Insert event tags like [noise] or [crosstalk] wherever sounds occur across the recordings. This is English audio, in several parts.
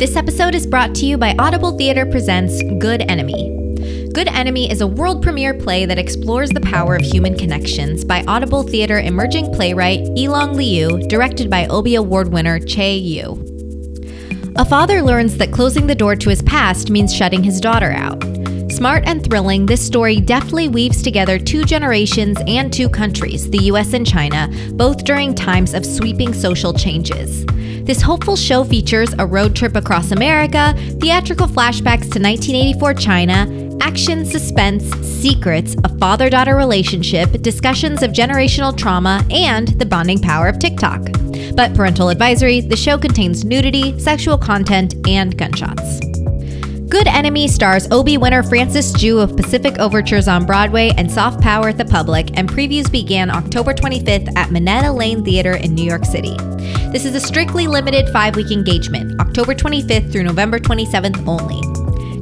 This episode is brought to you by Audible Theater Presents Good Enemy. Good Enemy is a world premiere play that explores the power of human connections by Audible Theater emerging playwright Yilong Liu, directed by Obie Award winner Chay Yew. A father learns that closing the door to his past means shutting his daughter out. Smart and thrilling, this story deftly weaves together two generations and two countries, the US and China, both during times of sweeping social changes. This hopeful show features a road trip across America, theatrical flashbacks to 1984 China, action, suspense, secrets, a father daughter relationship, discussions of generational trauma, and the bonding power of TikTok. But parental advisory the show contains nudity, sexual content, and gunshots. Good Enemy stars Obie winner Francis Jue of Pacific Overtures on Broadway and Soft Power at the Public, and previews began October 25th at Minetta Lane Theater in New York City. This is a strictly limited five week engagement, October 25th through November 27th only.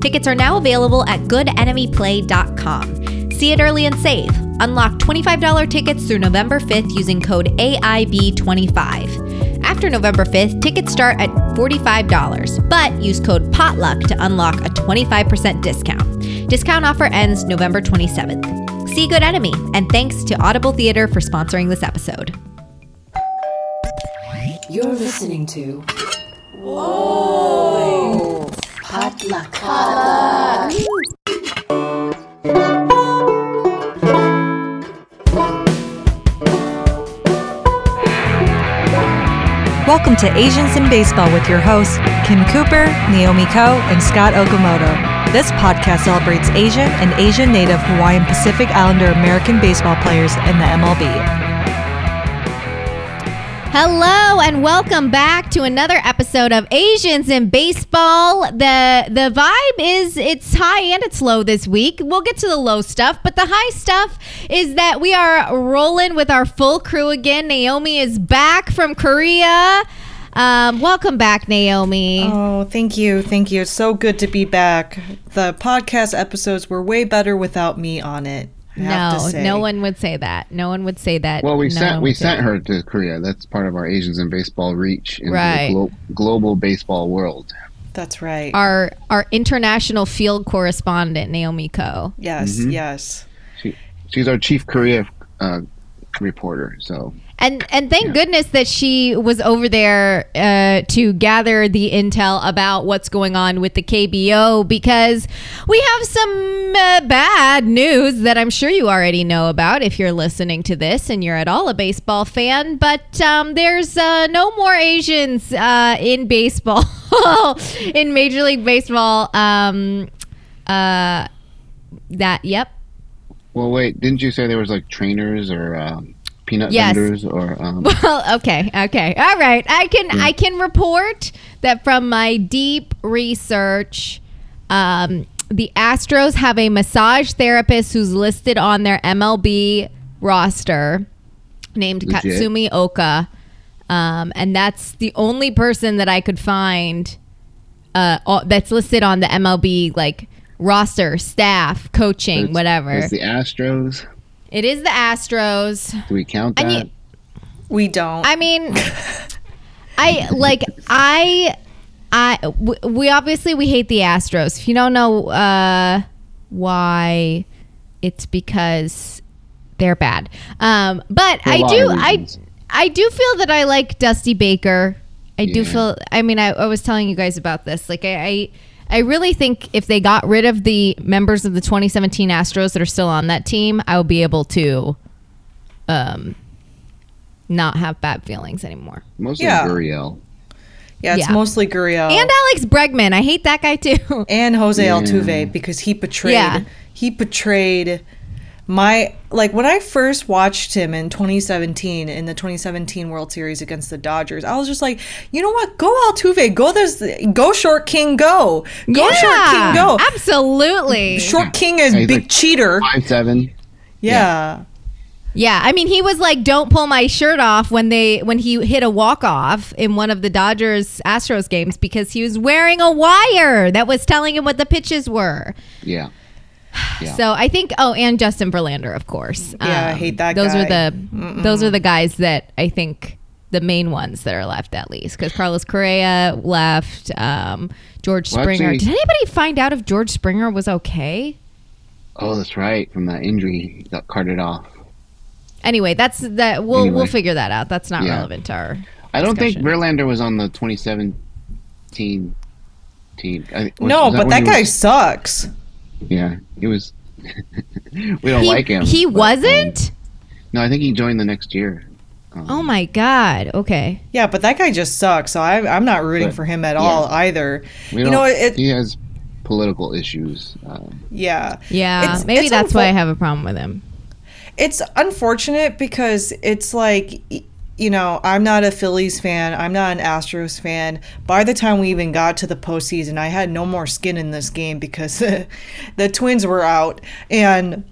Tickets are now available at goodenemyplay.com. See it early and save. Unlock $25 tickets through November 5th using code AIB25. After November 5th, tickets start at $45, but use code POTLUCK to unlock a 25% discount. Discount offer ends November 27th. See Good Enemy, and thanks to Audible Theater for sponsoring this episode. You're listening to Whoa Potluck. Welcome to Asians in Baseball with your hosts, Kim Cooper, Naomi Ko, and Scott Okamoto. This podcast celebrates Asian and Asian Native Hawaiian Pacific Islander American baseball players in the MLB. Hello and welcome back to another episode of Asians in Baseball. The the vibe is it's high and it's low this week. We'll get to the low stuff, but the high stuff is that we are rolling with our full crew again. Naomi is back from Korea. Um, welcome back, Naomi. Oh, thank you. Thank you. It's so good to be back. The podcast episodes were way better without me on it. No, no one would say that. No one would say that. Well, we no sent we sent her to Korea. That's part of our Asians in baseball reach into right. the glo- global baseball world. That's right. Our our international field correspondent Naomi Ko. Yes, mm-hmm. yes. She she's our chief Korea uh, reporter. So and and thank yeah. goodness that she was over there uh, to gather the intel about what's going on with the KBO because we have some uh, bad news that I'm sure you already know about if you're listening to this and you're at all a baseball fan. But um, there's uh, no more Asians uh, in baseball [laughs] in Major League Baseball. Um, uh, that yep. Well, wait. Didn't you say there was like trainers or? Um peanut yes. vendors or um... [laughs] well okay okay all right i can yeah. i can report that from my deep research um, the astros have a massage therapist who's listed on their mlb roster named Legit. katsumi oka um, and that's the only person that i could find uh, that's listed on the mlb like roster staff coaching whatever it's the astros it is the Astros. Do we count that? You, we don't. I mean, [laughs] I like I I we obviously we hate the Astros. If you don't know uh, why, it's because they're bad. Um, but I do I I do feel that I like Dusty Baker. I yeah. do feel. I mean, I, I was telling you guys about this. Like I, I I really think if they got rid of the members of the 2017 Astros that are still on that team, I would be able to um not have bad feelings anymore. Mostly yeah. Gurriel. Yeah, it's yeah. mostly Gurriel. And Alex Bregman. I hate that guy too. And Jose yeah. Altuve because he betrayed yeah. he betrayed my like when I first watched him in 2017 in the 2017 World Series against the Dodgers, I was just like, you know what? Go Altuve, go this, go Short King, go, go yeah, Short King, go. Absolutely, Short King is big like cheater. Five seven. Yeah. yeah. Yeah, I mean, he was like, "Don't pull my shirt off" when they when he hit a walk off in one of the Dodgers Astros games because he was wearing a wire that was telling him what the pitches were. Yeah. [sighs] Yeah. So I think oh and Justin Verlander of course. Yeah, um, I hate that those guy. are the Mm-mm. those are the guys that I think the main ones that are left at least because Carlos Correa left, um, George Well, Springer. actually- Did anybody find out if George Springer was okay? Oh, that's right. From that injury, he got carted off. Anyway, that's that. We'll Anyway. we'll figure that out. That's not Yeah. relevant to our. I don't think Verlander was on the 2017 team. I, was- No, was but when that guy was- sucks. Yeah, he was. [laughs] we don't He, like him. he but, um, wasn't. no, I think he joined the next year. Um, oh my god. Okay. Yeah, but that guy just sucks. So I, I'm not rooting But- for him at yeah. all either. we You know, it, he has political issues. Um, yeah, Yeah. It's- maybe it's that's why I have a problem with him. it's unfortunate because it's like y- you know i'm not a phillies fan i'm not an astros fan. By the time we even got to the postseason i had no more skin in this game because [laughs] the twins were out. And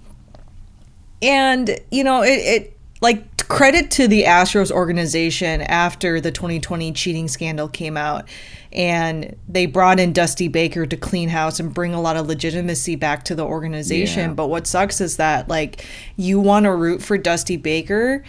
and you know it, it like credit to the astros organization after the 2020 cheating scandal came out and they brought in dusty baker to clean house and bring a lot of legitimacy back to the organization. Yeah. but what sucks is that like you want to root for dusty baker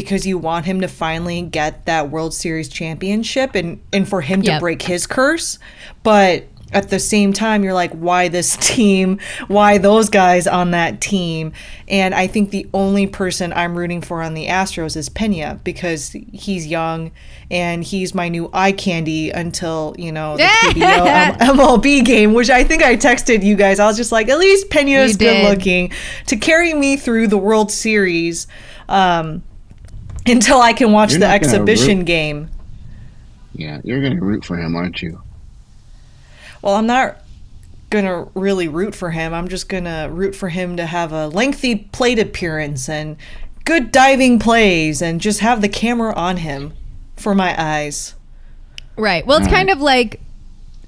because you want him to finally get that world series championship and and for him to Yep. break his curse. But at the same time you're like why this [laughs] team? Why those guys on that team? And i think the only person i'm rooting for on the astros is pena because he's young and he's my new eye candy until you know the [laughs] KBO mlb game which i think i texted you guys. I was just like at least pena is good looking to carry me through the world series. Um, until i can watch You're the exhibition root- game yeah, you're gonna root for him, aren't you? Well, I'm not gonna really root for him. I'm just gonna root for him to have a lengthy plate appearance and good diving plays and just have the camera on him for my eyes. Right. Well, it's All right. kind of like,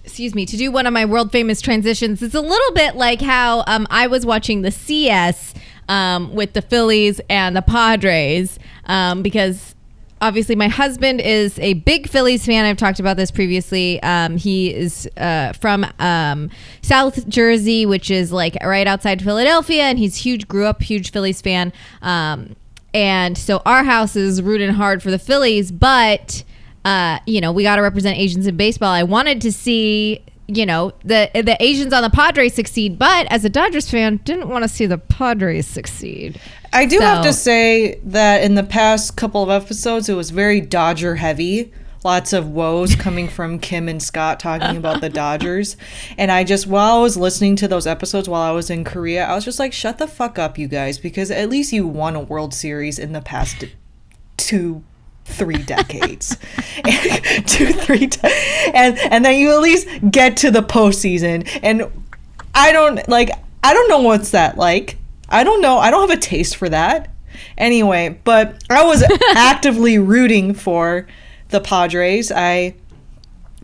excuse me, to do one of my world famous transitions. It's a little bit like how um, I was watching the CS um, with the Phillies and the Padres um, because obviously my husband is a big Phillies fan. I've talked about this previously. Um, he is uh, from um, South Jersey, which is like right outside Philadelphia, and he's huge. Grew up huge Phillies fan. Um, and so our house is rooting hard for the Phillies, but uh, you know, we got to represent Asians in baseball. I wanted to see, you know, the the Asians on the Padres succeed, but as a Dodgers fan, didn't want to see the Padres succeed. I do have to say that in the past couple of episodes, it was very Dodger heavy. Lots of woes coming [laughs] from Kim and Scott talking about the Dodgers. And I just, while I was listening to those episodes while I was in Korea, I was just like, shut the fuck up, you guys, because at least you won a World Series in the past two three decades. [laughs] Two three ti- and and then you at least get to the postseason. And i don't like i don't know what's that like. I don't know. I don't have a taste for that. Anyway but i was [laughs] actively rooting for the padres. I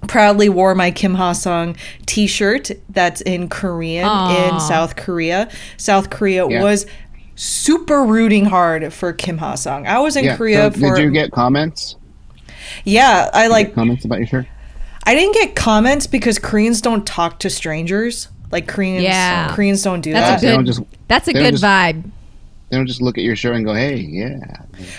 proudly wore my Kim Ha Sung t-shirt that's in Korean in South Korea. South Korea Yeah. was super rooting hard for Kim Ha Sung. I was in yeah. Korea so for did you get comments? Yeah, I Like like comments about your shirt? I didn't get comments because Koreans don't talk to strangers. Like Koreans Yeah. Koreans don't do That's that. a good. just- that's a good just- vibe. They don't just look at your shirt and go, "Hey, yeah."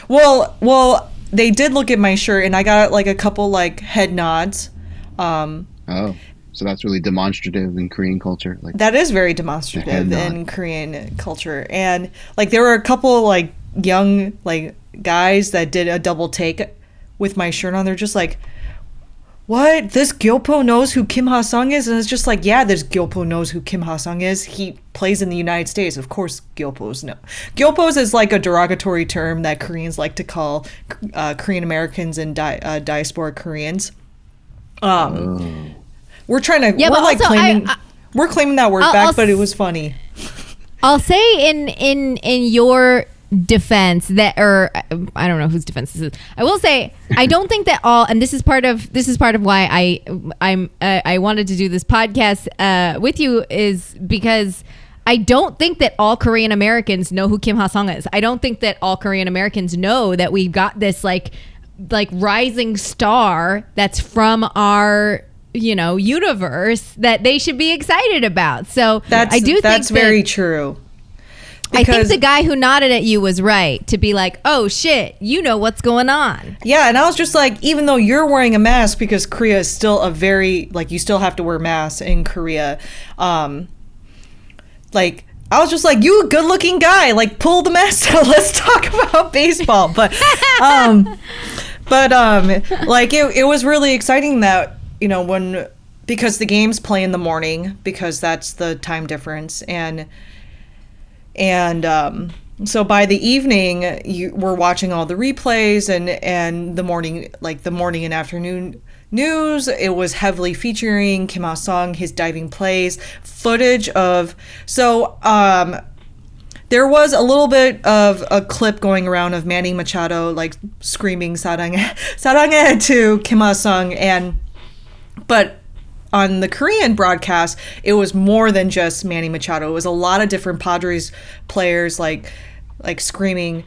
Well, well, they did look at my shirt and I got like a couple like head nods. Um Oh, so that's really demonstrative in Korean culture. Like, that is very demonstrative in Korean culture. And like there were a couple like young like guys that did a double take with my shirt on. They're just like what? This Gyopo knows who Kim Ha Sung is? And it's just like, yeah, this Gyopo knows who Kim Ha Sung is. He plays in the United States. Of course, Gyopos know. Gyopos is like a derogatory term that Koreans like to call uh, Korean Americans and di- uh, diaspora Koreans. Um, We're trying to, Yeah, we're but like also claiming, I- we're claiming that word I'll- back, I'll but it was funny. I'll say in in in your defense that or I don't know whose defense this is. I will say I don't think that all and this is part of this is part of why I I'm uh, I wanted to do this podcast uh, with you is because I don't think that all Korean Americans know who Kim Ha Sung is. I don't think that all Korean Americans know that we've got this like like rising star that's from our you know universe that they should be excited about. So That's I do that's think that- very true. I think the guy who nodded at you was right to be like, "Oh shit, you know what's going on." Yeah, and I was just like, even though you're wearing a mask because Korea is still a very like you still have to wear masks in Korea. Um, like I was just like, "You a good-looking guy? Like, pull the mask out. [laughs] Let's talk about baseball." But, um, [laughs] but um, like it, it was really exciting that you know, when because the games play in the morning because that's the time difference and and um, so by the evening you we're watching all the replays and and the morning like the morning and afternoon news it was heavily featuring kim ah sung his diving plays footage of so um there was a little bit of a clip going around of manny machado like screaming sarang [laughs] sarang to kim ah sung and but on the Korean broadcast, it was more than just Manny Machado. It was a lot of different Padres players like like screaming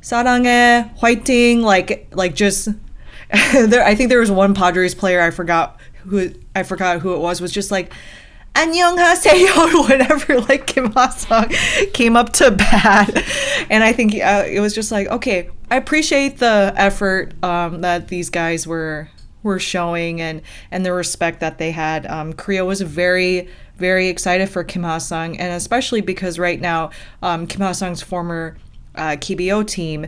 "사랑해," "화이팅," like like just [laughs] there. I think there was one Padres player I forgot who I forgot who it was was just like 안녕하세요 whenever like [laughs] Kim Ha-sung came up to bat and I think uh, it was just like okay I appreciate the effort um, that these guys were were showing and and the respect that they had. Um, Korea was very very excited for Kim Ha Sung, and especially because right now um, Kim Ha Sung's former uh, KBO team.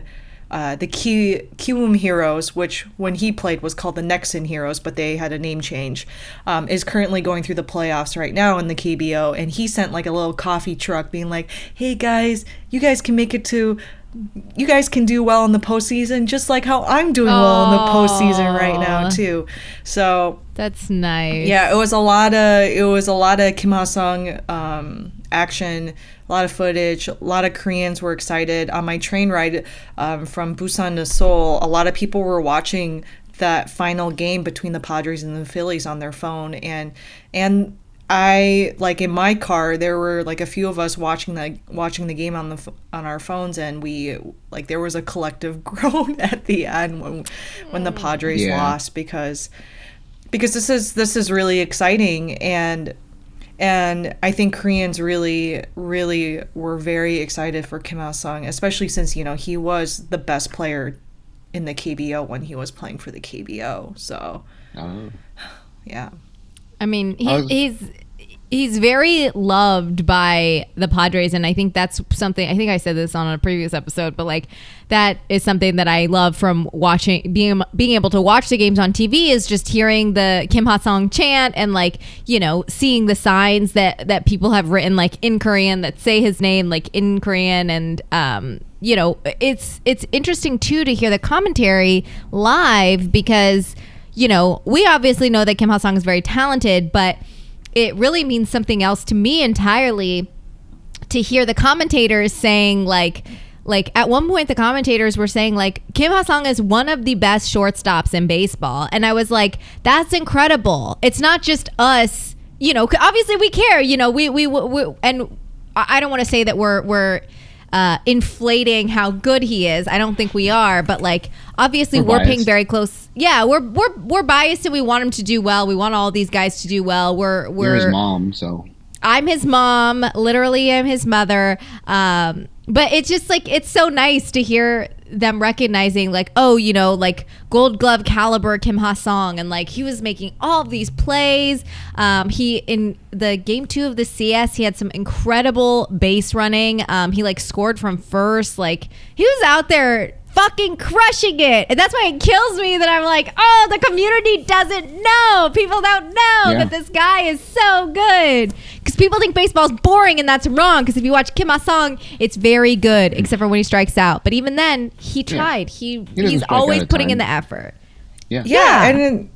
Uh, the Ki- Kiwoom Heroes, which when he played was called the Nexen Heroes, but they had a name change, um, is currently going through the playoffs right now in the KBO. And he sent like a little coffee truck being like, hey guys, you guys can make it to you guys can do well in the postseason, just like how I'm doing well in the postseason right now too. So that's nice. Yeah, it was a lot of it was a lot of Kim Ha Sung um, action, a lot of footage. A lot of Koreans were excited on my train ride um, from Busan to Seoul. A lot of people were watching that final game between the Padres and the Phillies on their phone, and and I like in my car there were like a few of us watching the watching the game on the on our phones and we like there was a collective [laughs] groan at the end when when the Padres yeah. lost because because this is this is really exciting and and I think Koreans really really were very excited for Kim Ha Sung especially since you know he was the best player in the KBO when he was playing for the KBO so oh. [sighs] yeah I mean, he, was, he's he's very loved by the Padres, and I think that's something. I think I said this on a previous episode, but like that is something that I love from watching being being able to watch the games on TV is just hearing the Kim Ha Sung chant and like you know seeing the signs that that people have written like in Korean that say his name like in Korean and um you know it's it's interesting too to hear the commentary live because you know, we obviously know that Kim Ha Sung is very talented, but it really means something else to me entirely to hear the commentators saying like like at one point the commentators were saying like Kim Ha Sung is one of the best shortstops in baseball and I was like that's incredible. It's not just us, you know, obviously we care, you know, we we, we and I don't want to say that we're we're uh, inflating how good he is. I don't think we are, but like obviously we're, we're paying very close. Yeah, we're we're we're biased and we want him to do well. We want all these guys to do well. We're we're You're his mom, so I'm his mom. Literally, I'm his mother. Um, but it's just like it's so nice to hear them recognizing like oh you know like gold glove caliber kim ha sung and like he was making all these plays um, he in the game two of the cs he had some incredible base running um, he like scored from first like he was out there fucking crushing it. And that's why it kills me that I'm like, oh, the community doesn't know. People don't know yeah. that this guy is so good. Because people think baseball's boring, and that's wrong. Because if you watch Kim Ha Sung, it's very good, except for when he strikes out. But even then, he tried. Yeah. He, he he's always putting in the effort. Yeah. Yeah. yeah. And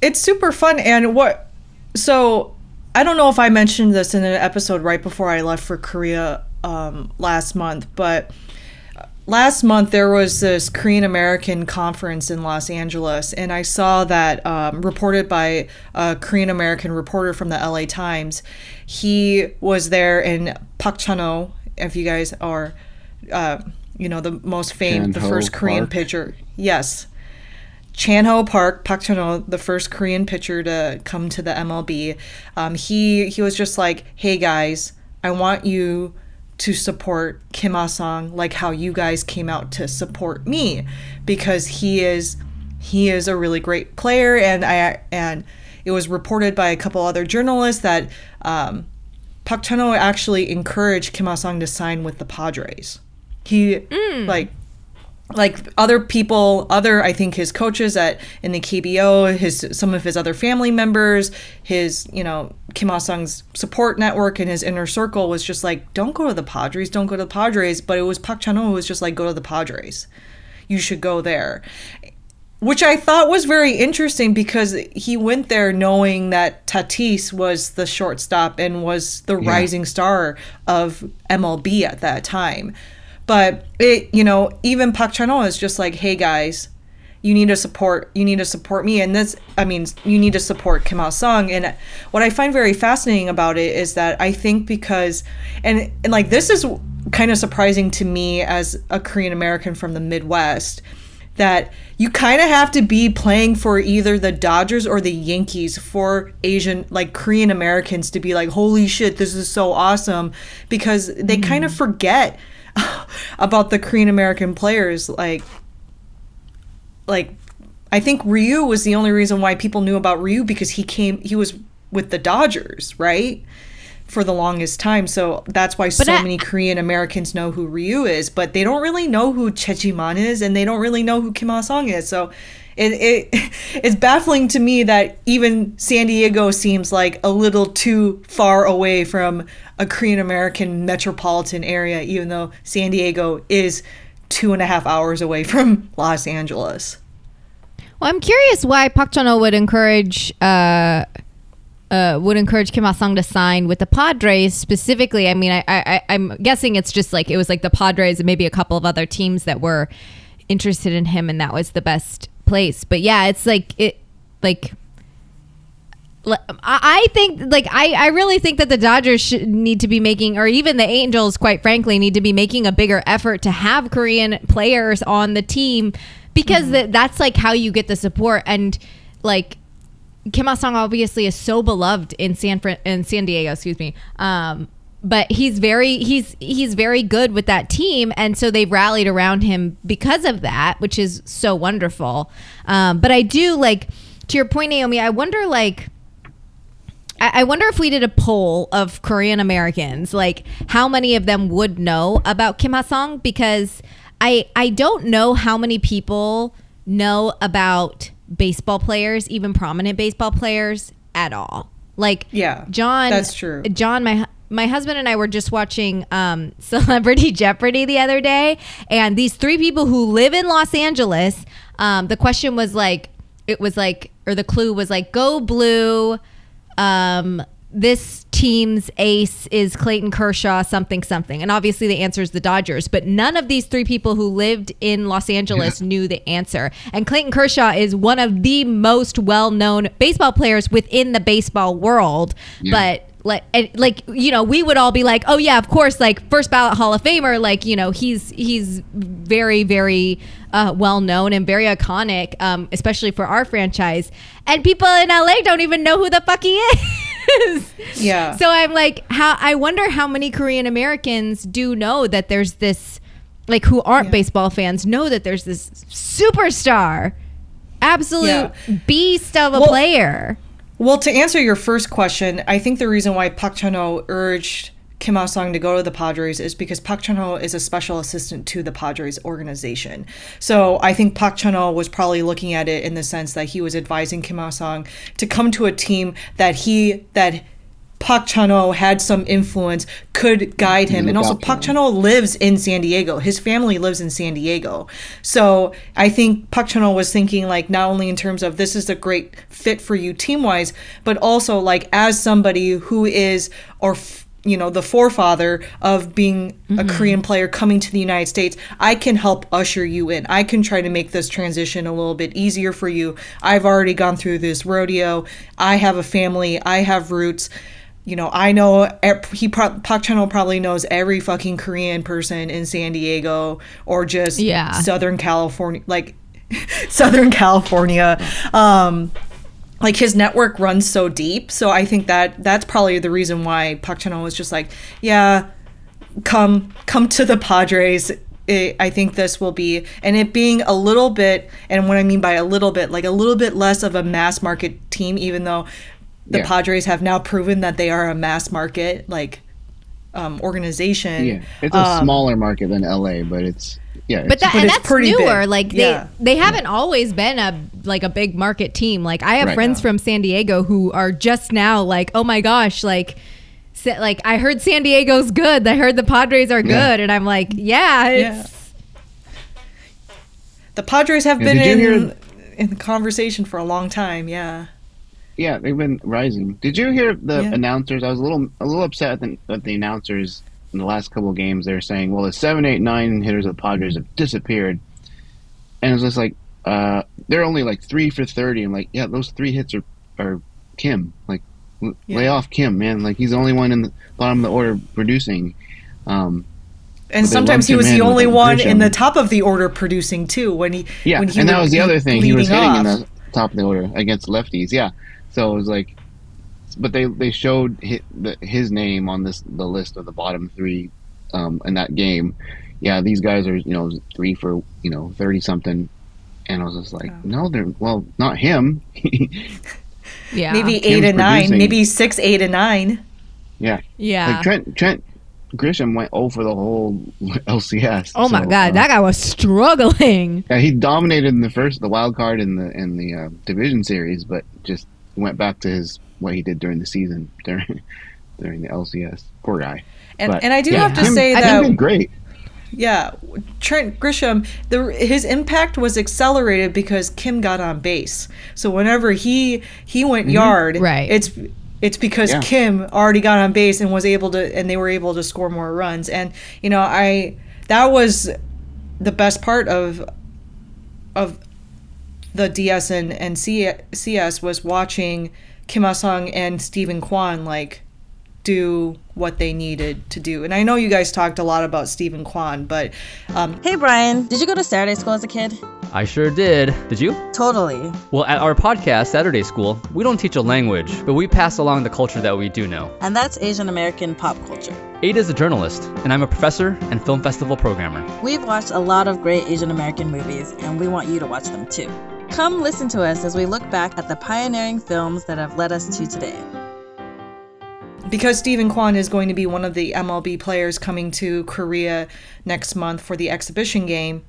it's super fun. And what, so I don't know if I mentioned this in an episode right before I left for Korea um, last month, but last month there was this Korean American conference in Los Angeles, and I saw that um, reported by a Korean American reporter from the LA Times. He was there, and Park Chan-ho, if you guys are, uh, you know, the most famed, the first Korean Park. pitcher. Yes. Chan Ho Park, Park Chan Ho, the first Korean pitcher to come to the MLB. Um, he he was just like, "Hey guys, I want you to support Kim Ah Sung like how you guys came out to support me because he is he is a really great player and I and it was reported by a couple other journalists that um, Park Chan-ho actually encouraged Kim Ah Sung to sign with the Padres. He like like other people other i think his coaches at in the kbo his some of his other family members his you know kim ah il-sung's support network and his inner circle was just like don't go to the padres don't go to the padres. But it was Park Chan-ho who was just like go to the padres. You should go there. Which i thought was very interesting because he went there knowing that tatis was the shortstop and was the Yeah. rising star of mlb at that time but it, you know, even Park Chan-ho is just like, hey guys, you need to support, you need to support me, and this, I mean, you need to support Kim Ha Sung. And what I find very fascinating about it is that I think because, and and like this is kind of surprising to me as a Korean American from the Midwest, that you kind of have to be playing for either the Dodgers or the Yankees for Asian, like Korean Americans to be like, holy shit, this is so awesome, because they mm-hmm. kind of forget [laughs] about the Korean American players. Like, like I think Ryu was the only reason why people knew about Ryu because he came, he was with the Dodgers, right? For the longest time. So that's why so I- many Korean Americans know who Ryu is, but they don't really know who Choi Ji-man is and they don't really know who Kim Ha Sung is. So it, it [laughs] it's baffling to me that even San Diego seems like a little too far away from a Korean American metropolitan area, even though San Diego is two and a half hours away [laughs] from Los Angeles. Well, I'm curious why Park Chan-ho would encourage uh, uh, would encourage Kim Ha-sung to sign with the Padres specifically. I mean, I, I I'm guessing it's just like it was like the Padres and maybe a couple of other teams that were interested in him, and that was the best place. But yeah, it's like it like. I think, like, I, I really think that the Dodgers should need to be making, or even the Angels, quite frankly, need to be making a bigger effort to have Korean players on the team because that that's like how you get the support. And like, Kim Ha Sung obviously is so beloved in San Fran- in San Diego, excuse me. Um, but he's very he's he's very good with that team, and so they've rallied around him because of that, which is so wonderful. Um, but I do like to your point, Naomi. I wonder like. I I wonder if we did a poll of Korean Americans, like how many of them would know about Kim Ha Sung? Because I I don't know how many people know about baseball players, even prominent baseball players, at all. Like Yeah, John, that's true. John, my my husband and I were just watching um, [laughs] Celebrity Jeopardy the other day, and these three people who live in Los Angeles. Um, the question was like, it was like, or the clue was like, "Go blue." Um, this team's ace is Clayton Kershaw, something, something. And obviously the answer is the Dodgers. But none of these three people who lived in Los Angeles knew the answer. And Clayton Kershaw is one of the most well known baseball players within the baseball world. Yeah. But like, and, like you know, we would all be like, oh yeah, of course, like first ballot Hall of Famer. Like you know, he's he's very very uh, well known and very iconic, um, especially for our franchise. And people in LA don't even know who the fuck he is. [laughs] Yeah. So I'm like, how I wonder how many Korean Americans do know that there's this, like, who aren't Yeah. baseball fans know that there's this superstar, absolute Yeah. beast of a Well- player. Well, to answer your first question, I think the reason why Park Chan-ho urged Kim Ha-sung to go to the Padres is because Park Chan-ho is a special assistant to the Padres organization. So I think Park Chan-ho was probably looking at it in the sense that he was advising Kim Ha-sung to come to a team that he that Park Chan-ho had some influence, could guide him, and also Park. Chan-ho lives in San Diego. His family lives in San Diego. So I think Park Chan-ho was thinking like not only in terms of this is a great fit for you team-wise, but also like as somebody who is or f- you know the forefather of being a Korean player coming to the United States, I can help usher you in. I can try to make this transition a little bit easier for you. I've already gone through this rodeo. I have a family. I have roots you know, I know he pro- Park Chan-ho probably knows every fucking Korean person in San Diego or just Yeah. Southern California, like [laughs] Southern California. Um, like his network runs so deep, so I think that that's probably the reason why Park Chan-ho was just like, yeah, come come to the Padres. It, I think this will be, and it being a little bit, and what I mean by a little bit, like a little bit less of a mass market team, even though the Yeah. Padres have now proven that they are a mass market like um, organization. Yeah, it's a Um, smaller market than LA, but it's yeah. But it's- that But and it's that's pretty newer. big. Like they Yeah. they haven't always been a like a big market team. Like I have Right. friends from San Diego who are just now like, oh my gosh, like. Like I heard San Diego's good. I heard the Padres are Yeah. good, and I'm like, yeah, Yeah. The Padres have Yeah, been in hear- in the conversation for a long time. Yeah. Yeah, they've been rising. Did you hear the Yeah. announcers? I was a little a little upset at the, at the announcers in the last couple of games. They were saying, "Well, the seven, eight, nine hitters of the Padres have disappeared," and it's just like uh, they're only like three for thirty. I'm like, yeah, those three hits are are Kim. Like, l- lay off Kim, man. Like he's the only one in the bottom of the order producing. Um, And sometimes he was the only one in the top of the order producing too. When he Yeah, when he and that was the other thing. He was hitting in the top of the order against lefties. Yeah, so it was like, but they they showed his, the, his name on this the list of the bottom three um, in that game. Yeah, these guys are you know three for you know thirty something, and I was just like, no, they're well, not him. [laughs] yeah, maybe eight Kim's and nine, maybe six, eight and nine. yeah, yeah. like Trent Trent Grisham went over the whole [laughs] LCS. oh my so, god, uh, that guy was struggling. Yeah, he dominated in the first, the wild card in the in the uh, division series, but just went back to his what he did during the season [laughs] during during the LCS. Poor guy. And But, and I do yeah, have to Kim- say Kim that did great. yeah, Trent Grisham, the his impact was accelerated because Kim got on base. So whenever he he went mm-hmm. yard, Right. It's it's because Yeah. Kim already got on base and was able to, and they were able to score more runs. And you know, I that was the best part of of the DS and, and C- CS was watching Kim Ha-sung and Steven Kwan like do what they needed to do. And I know you guys talked a lot about Steven Kwan, but um, Hey Brian, did you go to Saturday school as a kid? I sure did. Did you? Totally. Well, at our podcast, Saturday School, we don't teach a language, but we pass along the culture that we do know. And that's Asian American pop culture. Ada's a journalist, and I'm a professor and film festival programmer. We've watched a lot of great Asian American movies, and we want you to watch them too. Come listen to us as we look back at the pioneering films that have led us to today. because Steven Kwan is going to be one of the MLB players coming to Korea next month for the exhibition game,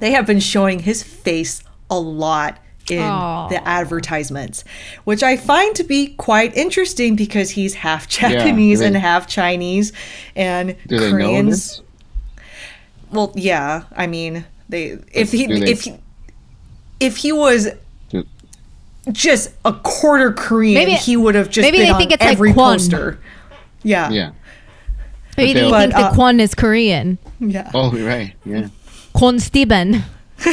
they have been showing his face a lot in Aw. the advertisements, which I find to be quite interesting because he's half Japanese they- and half Chinese, and Do they know Koreans. this? Well, yeah. I mean, they if he if he, if he was just a quarter Korean, Maybe- he would have just maybe been they on think it's like every Kwon. poster. Yeah, Yeah. Maybe they they- think But, that uh, Kwon is Korean. yeah. Oh, right. Yeah. Kwon Steven. [laughs]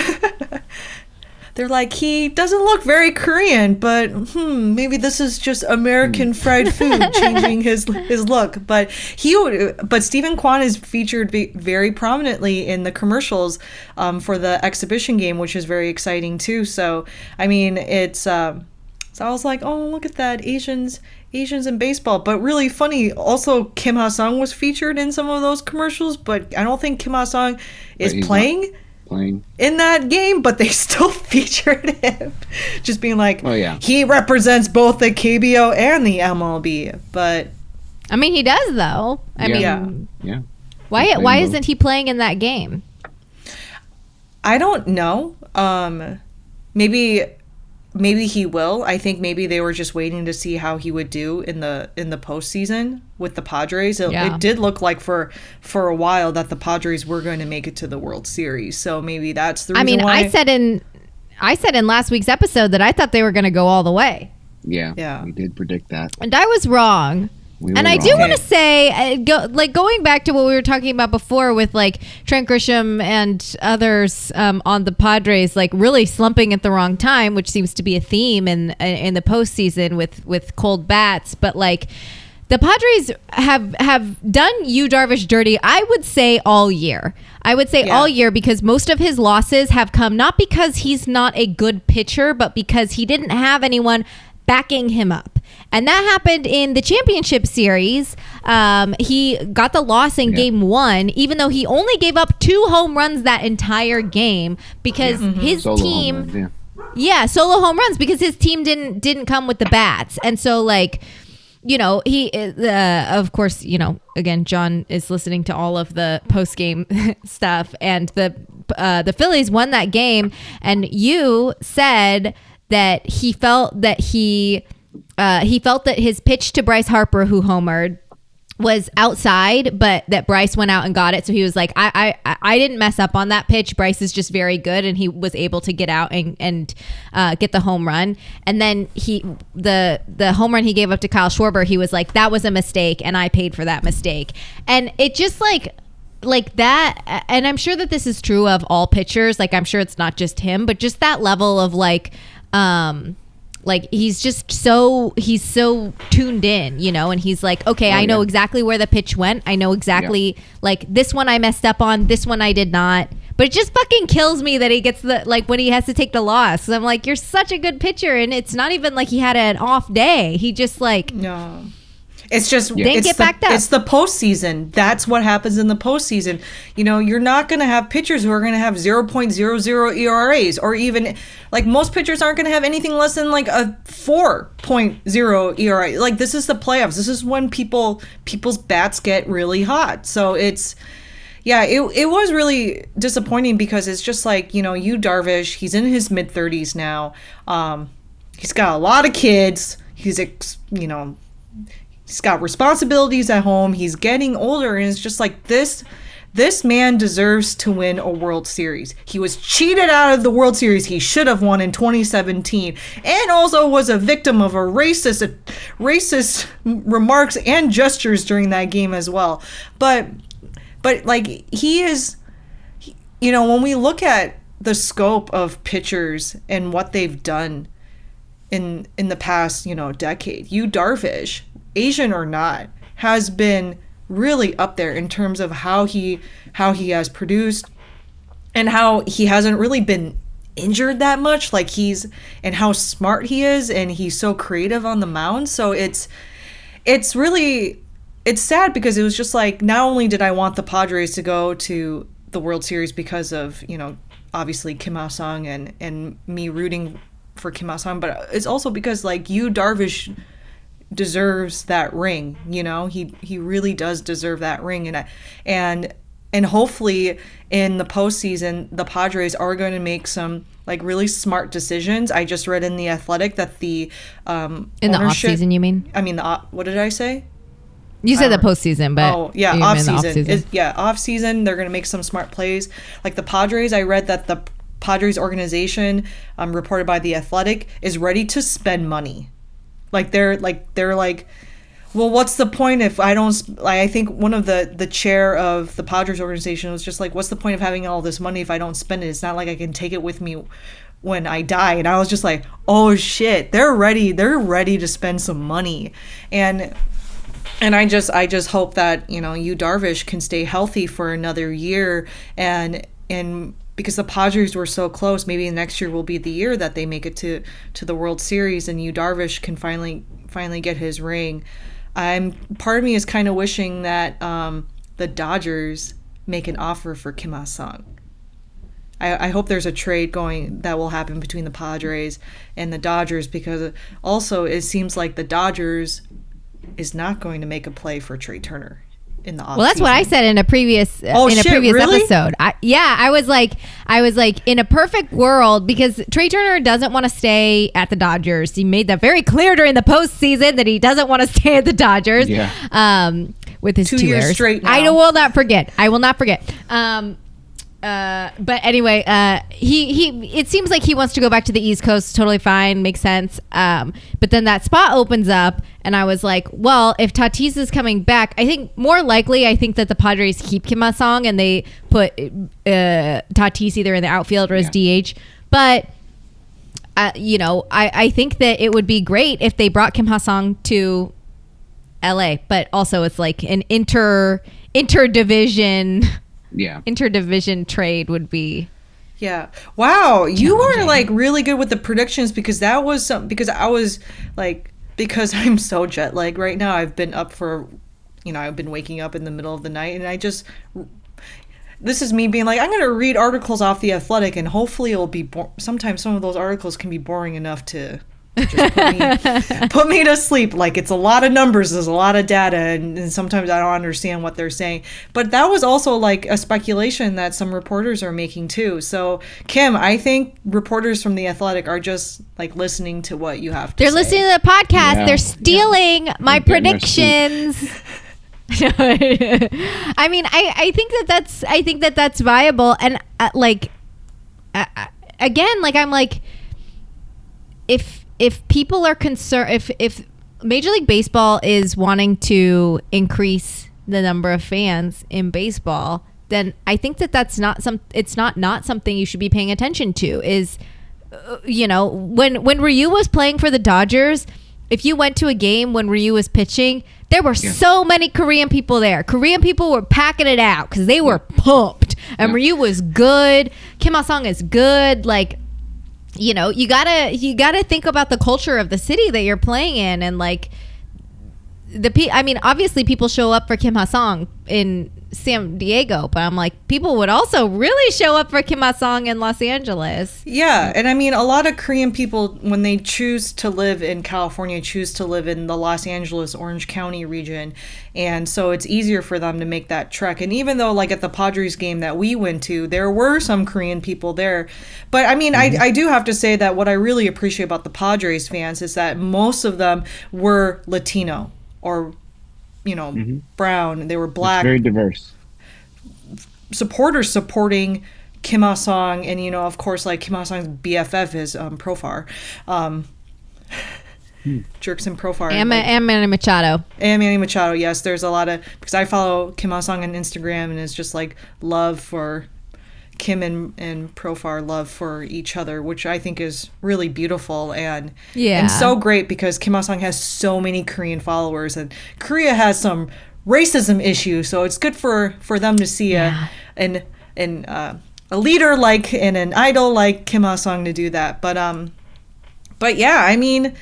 They're like he doesn't look very Korean, but hmm, maybe this is just American fried food [laughs] changing his his look. But he, but Steven Kwan is featured ve- very prominently in the commercials um, for the exhibition game, which is very exciting too. So I mean, it's. Um, so I was like, oh, look at that, Asians, Asians in baseball. But really funny, also Kim Ha Sung was featured in some of those commercials, but I don't think Kim Ha Sung is playing. not- playing Playing. in that game, but they [laughs] still featured him. Just being like, Oh, yeah. he represents both the KBO and the MLB. But I mean, he does though. I Yeah. mean, Yeah. Yeah. why why both. isn't he playing in that game? I don't know. Um, maybe, maybe he will. I think maybe they were just waiting to see how he would do in the in the postseason with the Padres. It, Yeah. it did look like for for a while that the Padres were going to make it to the World Series. So maybe that's the I mean, why. I said in I said in last week's episode that I thought they were going to go all the way, Yeah. Yeah. We did predict that. and I was wrong. We And were I do want to say, uh, go, like going back to what we were talking about before with like Trent Grisham and others um, on the Padres, like really slumping at the wrong time, which seems to be a theme in in the postseason with with cold bats. But like the Padres have have done Yu Darvish dirty. I would say all year. I would say Yeah. all year because most of his losses have come not because he's not a good pitcher, but because he didn't have anyone backing him up. And that happened in the championship series. Um, he got the loss in Yeah. game one, even though he only gave up two home runs that entire game because his Solo team. yeah. Yeah, solo home runs because his team didn't didn't come with the bats, and so like, you know, he uh, of course, you know, again, John is listening to all of the post game [laughs] stuff, and the uh, the Phillies won that game, and you said that he felt that he uh, he felt that his pitch to Bryce Harper, who homered, was outside, but that Bryce went out and got it. So he was like, I, I, I didn't mess up on that pitch. Bryce is just very good, and he was able to get out and and uh, get the home run. And then he the the home run he gave up to Kyle Schwarber, he was like, that was a mistake, and I paid for that mistake. And it just like like that and i'm sure that this is true of all pitchers like i'm sure it's not just him but just that level of like um like he's just so he's so tuned in you know and he's like okay Oh, i know yeah. exactly where the pitch went. I know exactly like this one i messed up on this one i did not. But it just fucking kills me that he gets the like when he has to take the loss. I'm like you're such a good pitcher and it's not even like he had an off day. He just like No. It's just Didn't it's get the, backed up. It's the postseason. That's what happens in the postseason. You know, you're not going to have pitchers who are going to have 0.00 ERAs or even like most pitchers aren't going to have anything less than like a 4.0 ERA. Like this is the playoffs. This is when people people's bats get really hot. So it's yeah, it, it was really disappointing because it's just like, you know, Yu Darvish, he's in his mid 30s now. Um, he's got a lot of kids. He's, ex, you know, he's got responsibilities at home. He's getting older, and it's just like this. This man deserves to win a World Series. He was cheated out of the World Series he should have won in 2017, and also was a victim of a racist, racist remarks and gestures during that game as well. But, but like he is, you know, when we look at the scope of pitchers and what they've done in in the past, you know, decade. Yu Darvish, Asian or not, has been really up there in terms of how he how he has produced and how he hasn't really been injured that much. Like he's and how smart he is and he's so creative on the mound. So it's it's really it's sad because it was just like not only did I want the Padres to go to the World Series because of you know obviously Kim Ha Sung and and me rooting for Kim Ha Sung, but it's also because like Yu Darvish deserves that ring. You know he he really does deserve that ring, and I, and and hopefully in the postseason the Padres are going to make some like really smart decisions. I just read in the Athletic that the um in the off season you mean I mean the op- what did I say? you said the postseason but Oh yeah, off season. offseason. Is, yeah, off season. They're gonna make some smart plays. Like the Padres, I read that the Padres organization, um, reported by the Athletic, is ready to spend money. Like they're like they're like, well, what's the point if I don't? Like I think one of the the chair of the Padres organization was just like, what's the point of having all this money if I don't spend it? It's not like I can take it with me when I die. And I was just like, oh shit, they're ready. They're ready to spend some money, and and I just I just hope that you know Yu Darvish can stay healthy for another year and and because the Padres were so close, maybe next year will be the year that they make it to to the World Series and Yu Darvish can finally finally get his ring. I'm part of me is kind of wishing that um, the Dodgers make an offer for Kim Ha Sung. I, I hope there's a trade going that will happen between the Padres and the Dodgers because also it seems like the Dodgers is not going to make a play for Trey Turner in the offseason. Well, that's what I said in a previous uh, Oh, in a shit, previous really? episode. I, yeah, I was like, I was like, in a perfect world, because Trey Turner doesn't want to stay at the Dodgers. He made that very clear during the postseason that he doesn't want to [laughs] stay at the Dodgers. Yeah. Um, with his Two two, years heirs. straight I will not forget. I will not forget. Um, uh, but anyway, uh, he he. It seems like he wants to go back to the East Coast. Totally fine, makes sense. Um, but then that spot opens up, and I was like, well, if Tatis is coming back, I think more likely, I think that the Padres keep Kim Ha Sung and they put uh, Tatis either in the outfield or as DH. But uh, you know, I, I think that it would be great if they brought Kim Ha-sung to LA, but also it's like an inter interdivision [laughs] Yeah. interdivision trade would be Yeah. Wow. You are like really good with the predictions because that was some because I was like because [laughs] I'm so jet lagged right now. I've been up for you know, I've been waking up in the middle of the night and I just this is me being like I'm going to read articles off the athletic and hopefully it'll be bo- sometimes some of those articles can be boring enough to just put me, [laughs] put me to sleep. Like it's a lot of numbers, there's a lot of data, and, and sometimes I don't understand what they're saying. But that was also like a speculation that some reporters are making too. So Kim, I think reporters from the Athletic are just like listening to what you have to. They're say. listening to the podcast. Yeah. They're stealing my They're getting their scoop. predictions. [laughs] I mean, I, I think that that's I think that that's viable and uh, like uh, uh, again, like I'm like if if people are concerned if if Major League Baseball is wanting to increase the number of fans in baseball, then I think that that's not some it's not not something you should be paying attention to is uh, you know, when when Ryu was playing for the Dodgers, if you went to a game when Ryu was pitching, there were so many Korean people there. Korean people were packing it out because they were pumped, and Yeah. Ryu was good. Kim Ha Sung is good. Like, you know, you gotta you gotta think about the culture of the city that you're playing in, and like the pe- I mean, obviously people show up for Kim Ha Sung in San Diego, but I'm like, people would also really show up for Kim Ha Sung in Los Angeles. Yeah, and I mean, a lot of Korean people, when they choose to live in California, choose to live in the Los Angeles, Orange County region. And so it's easier for them to make that trek. And even though, like, at the Padres game that we went to, there were some Korean people there. But I mean, I, mm-hmm. I do have to say that what I really appreciate about the Padres fans is that most of them were Latino or, you know, brown. They were black Very diverse. supporters supporting Kim Ha Sung, and you know, of course, like Kim Ha Sung's BFF is um, Profar, um, [laughs] Jurickson Profar, And, like- and Manny Machado. and Manny Machado. Yes, there's a lot of because I follow Kim Ha Sung on Instagram, and it's just like love for Kim and and Profar love for each other, which I think is really beautiful and Yeah. and so great because Kim Ha Sung has so many Korean followers, and Korea has some racism issues, so it's good for for them to see Yeah. a an an uh, a leader like and an idol like Kim Ha Sung to do that. But um, but yeah, I mean,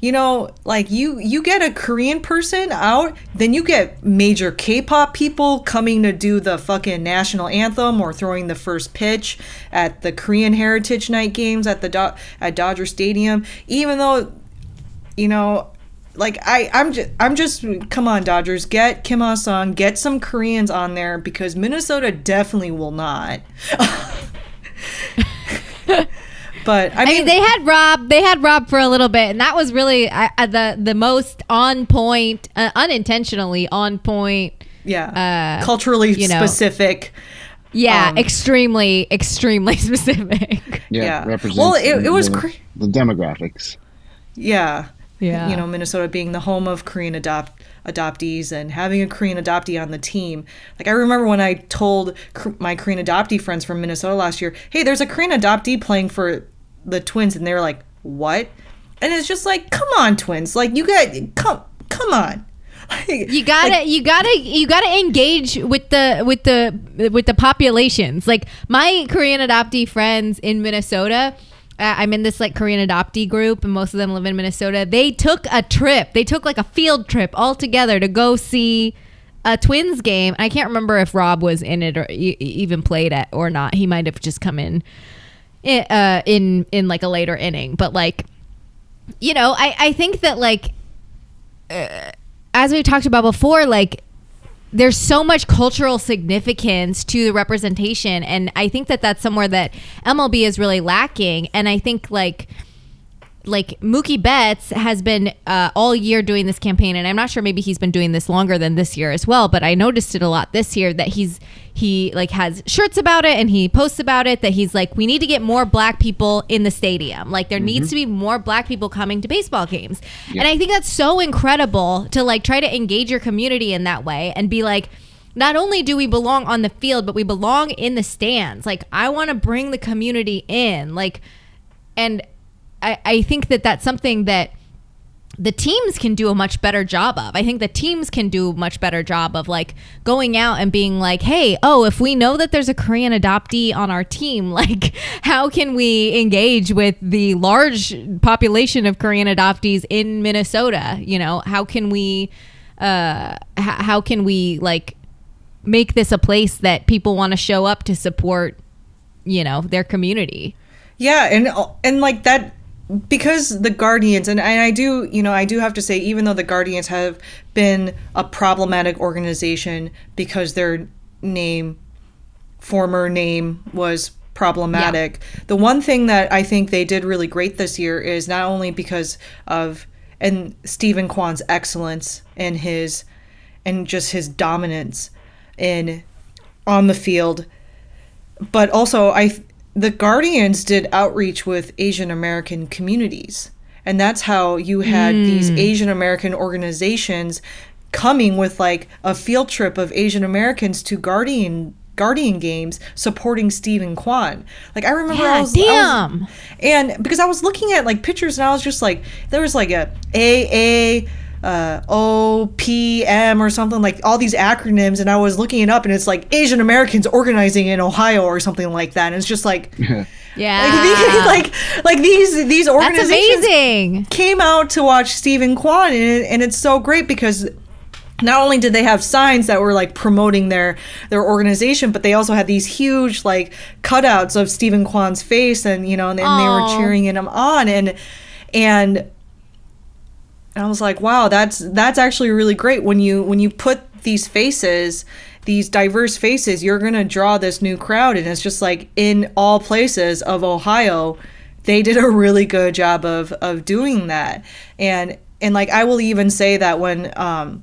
you know, like you you get a Korean person out, then you get major K-pop people coming to do the fucking national anthem or throwing the first pitch at the Korean Heritage Night games at the Do- at Dodger Stadium. Even though, you know, like I I'm just I'm just come on Dodgers get Kim Ha Sung get some Koreans on there because Minnesota definitely will not. [laughs] [laughs] but I I mean, mean, they had Rob. They had Rob for a little bit, and that was really uh, the the most on point, uh, unintentionally on point. yeah, uh, culturally you know, specific. Yeah, Um, extremely, extremely [laughs] specific. Yeah, Yeah. represents Well, it- it was the, cra- the demographics. Yeah. Yeah. You know, Minnesota being the home of Korean adopt adoptees and having a Korean adoptee on the team. Like I remember when I told K- my Korean adoptee friends from Minnesota last year, "Hey, there's a Korean adoptee playing for the Twins," and they're like, "What?" And it's just like, "Come on, Twins! Like you got come come on." [laughs] You gotta, you gotta, you gotta engage with the with the with the populations. Like my Korean adoptee friends in Minnesota, uh, I'm in this like Korean adoptee group, and most of them live in Minnesota. They took a trip. They took like a field trip all together to go see a Twins game. I can't remember if Rob was in it or e- even played it or not. He might have just come in, i- uh, in in like a later inning. But like, you know, I I think that like as we've talked about before, like there's so much cultural significance to the representation, and I think that that's somewhere that MLB is really lacking. And I think like like Mookie Betts has been uh, all year doing this campaign, and I'm not sure maybe he's been doing this longer than this year as well. But I noticed it a lot this year that he's he like has shirts about it and he posts about it that he's like we need to get more black people in the stadium. Like there needs to be more black people coming to baseball games, and I think that's so incredible to like try to engage your community in that way and be like. Not only do we belong on the field, but we belong in the stands. Like, I want to bring the community in. Like, and I, I think that that's something that the teams can do a much better job of. I think the teams can do a much better job of like going out and being like, "Hey, oh, if we know that there's a Korean adoptee on our team, [laughs] like how can we engage with the large population of Korean adoptees in Minnesota? You know, how can we uh h- how can we like make this a place that people want to show up to support, you know, their community?" Yeah, and and like that because the Guardians and, and I do, you know, I do have to say even though the Guardians have been a problematic organization because their name former name was problematic. The one thing that I think they did really great this year is not only because of and Steven Kwan's excellence and his and just his dominance in on the field, but also I the Guardians did outreach with Asian American communities. And that's how you had these hmm. Asian American organizations coming with like a field trip of Asian Americans to Guardian Guardian games supporting Steven Kwan. Like I remember I Yeah, was, I was- damn. and because I was looking at like pictures and I was just like there was like a AA uh, O P M or something like all these acronyms and I was looking it up and it's like Asian Americans organizing in Ohio or something like that and it's just like [laughs] Yeah. like, these, [laughs] like like these these organizations amazing. came out to watch Steven Kwan, and, it, and it's so great because not only did they have signs that were like promoting their their organization, but they also had these huge like cutouts of Steven Kwan's face, and you know, and, and they were cheering him on, and and and I was like, wow, that's that's actually really great. When you when you put these faces, these diverse faces, you're gonna draw this new crowd, and it's just like in all places of Ohio, they did a really good job of of doing that, and and like I will even say that when um,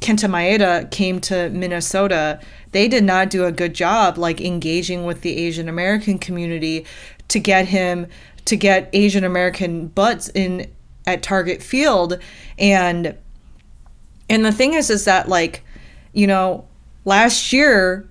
Kenta Maeda came to Minnesota, they did not do a good job like engaging with the Asian American community to get him to get Asian American butts in at Target Field. And and the thing is is that like you know last year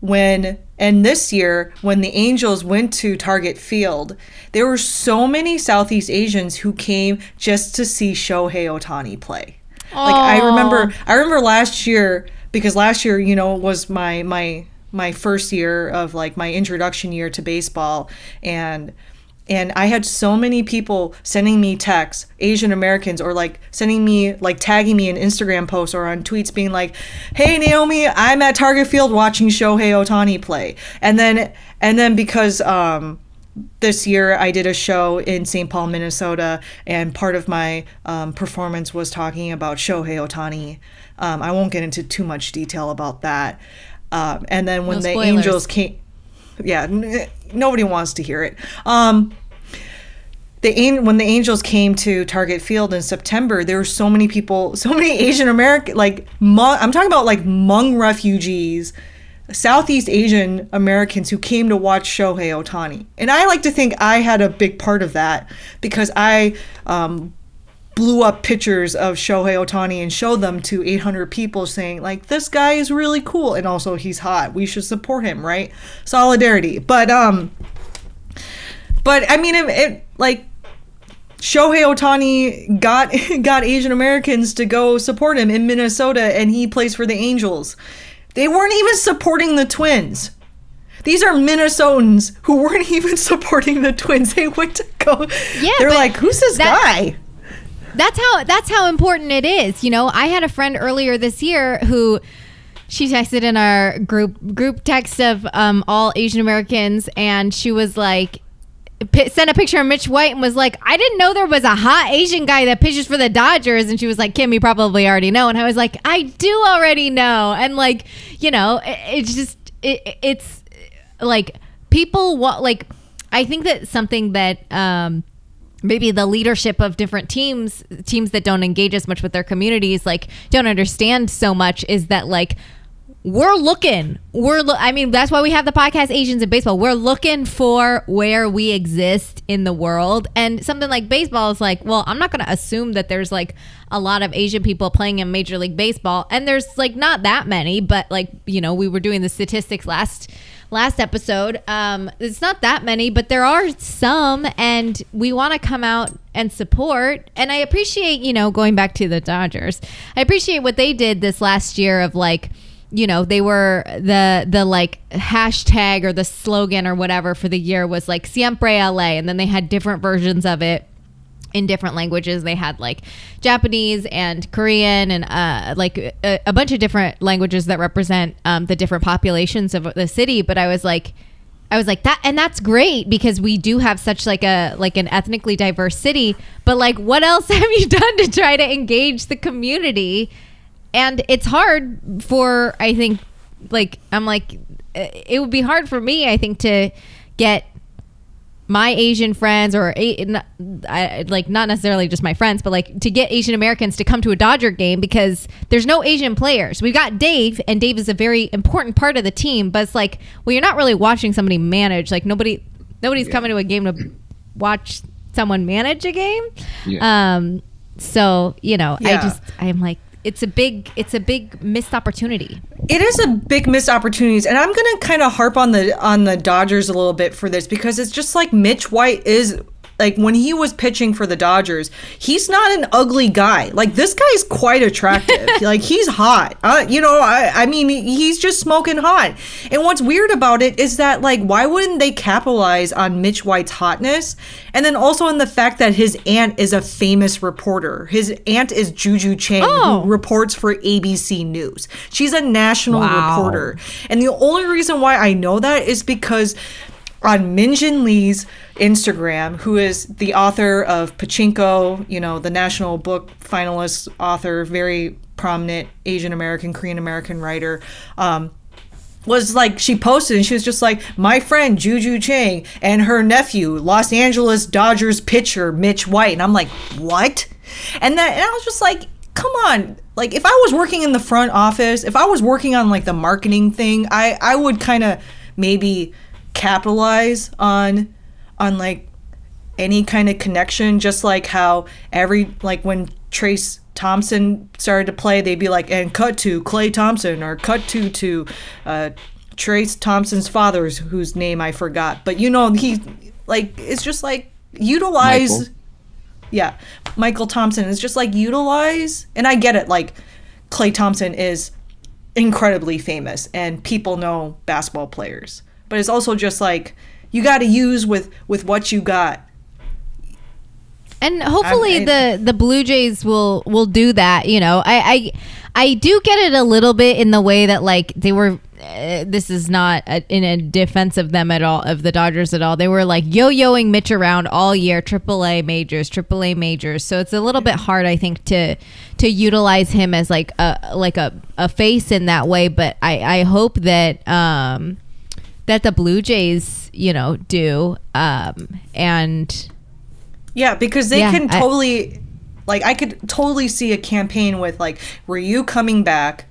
when and this year when the Angels went to Target Field, there were so many Southeast Asians who came just to see Shohei Ohtani play. Like I remember I remember last year because last year, you know, was my my my first year of like my introduction year to baseball. And and I had so many people sending me texts, Asian Americans, or like sending me, like tagging me in Instagram posts or on tweets being like, hey, Naomi, I'm at Target Field watching Shohei Ohtani play. And then, and then because, um, this year I did a show in St. Paul, Minnesota, and part of my um, performance was talking about Shohei Ohtani. Um, I won't get into too much detail about that. Um, and then when No the. Angels came, yeah, n- nobody wants to hear it. Um, the when the Angels came to Target Field in September, there were so many people, so many Asian American, like Hmong, I'm talking about like Hmong refugees, Southeast Asian Americans who came to watch Shohei Ohtani, and I like to think I had a big part of that because I um, blew up pictures of Shohei Ohtani and showed them to 800 people saying like this guy is really cool and also he's hot. We should support him, right? Solidarity. But um but I mean it, it like Shohei Ohtani got [laughs] got Asian Americans to go support him in Minnesota and he plays for the Angels. They weren't even supporting the Twins. These are Minnesotans who weren't [laughs] even supporting the Twins. They went to go. Yeah, they're like, "Who's this that- guy?" That's how that's how important it is. You know, I had a friend earlier this year who she texted in our group group text of um, all Asian Americans, and she was like. pi- Sent a picture of Mitch White and was like, I didn't know there was a hot Asian guy that pitches for the Dodgers. And she was like, Kim, you probably already know. And I was like, I do already know. And like, you know, it, it's just, it, it's like people want, like, I think that something that, um, maybe the leadership of different teams teams that don't engage as much with their communities like don't understand so much is that like we're looking we're lo- i mean that's why we have the podcast asians in baseball. We're looking for where we exist in the world. And something like baseball is like well i'm not going to assume that there's like a lot of asian people playing in major league baseball. And there's like not that many but like you know we were doing the statistics last last episode. Um, it's not that many, but there are some, and we want to come out and support. And I appreciate, you know, going back to the Dodgers. I appreciate what they did this last year of like you know they were the the like hashtag or the slogan or whatever for the year was like siempre la and then they had different versions of it in different languages. They had like japanese and korean and uh, like a, a, bunch of different languages that represent um, the different populations of the city. But i was like i was like that and that's great because we do have such like a like an ethnically diverse city. But like what else [laughs] have you done to try to engage the community? And it's hard for i think like i'm like it would be hard for me i think to get my asian friends or like not necessarily just my friends but like to get asian americans to come to a dodger game because there's no asian players we've got dave and dave is a very important part of the team but it's like well you're not really watching somebody manage like nobody nobody's yeah. coming to a game to watch someone manage a game yeah. um so you know yeah. i just i'm like it's a big it's a big missed opportunity. It is a big missed opportunities, and I'm gonna kind of harp on the on the Dodgers a little bit for this because it's just like Mitch White is like when he was pitching for the Dodgers, he's not an ugly guy. Like this guy's quite attractive. [laughs] like he's hot. Uh, you know, I, I mean, he's just smoking hot. And what's weird about it is that like, why wouldn't they capitalize on Mitch White's hotness? And then also on the fact that his aunt is a famous reporter. His aunt is Juju Chang, oh. who reports for ABC News. She's a national wow. reporter. And the only reason why I know that is because on Min Jin Lee's Instagram, who is the author of Pachinko, you know, the national book finalist author, very prominent Asian American, Korean American writer. Um, was like she posted and she was just like my friend Juju Chang and her nephew Los Angeles Dodgers pitcher Mitch White and I'm like what and that and I was just like come on like if I was working in the front office if I was working on like the marketing thing I I would kind of maybe capitalize on on like any kind of connection just like how every like when Trayce Thompson started to play they'd be like and cut to Klay Thompson or cut to to uh Trayce Thompson's father's whose name I forgot. But you know he like it's just like utilize Mychal. yeah Mychal Thompson. Is just like utilize and I get it like Klay Thompson is incredibly famous and people know basketball players but it's also just like you got to use with with what you got. And hopefully I, the the Blue Jays will will do that. You know, I I I do get it a little bit in the way that like they were uh, this is not a, in a defense of them at all of the Dodgers at all. They were like yo-yoing Mitch around all year, AAA majors, AAA majors. So it's a little bit hard, I think, to to utilize him as like a like a, a face in that way. But I I hope that um that the Blue Jays, you know, do. Um, and yeah, because they yeah, can totally, I, like, I could totally see a campaign with like Ryu coming back,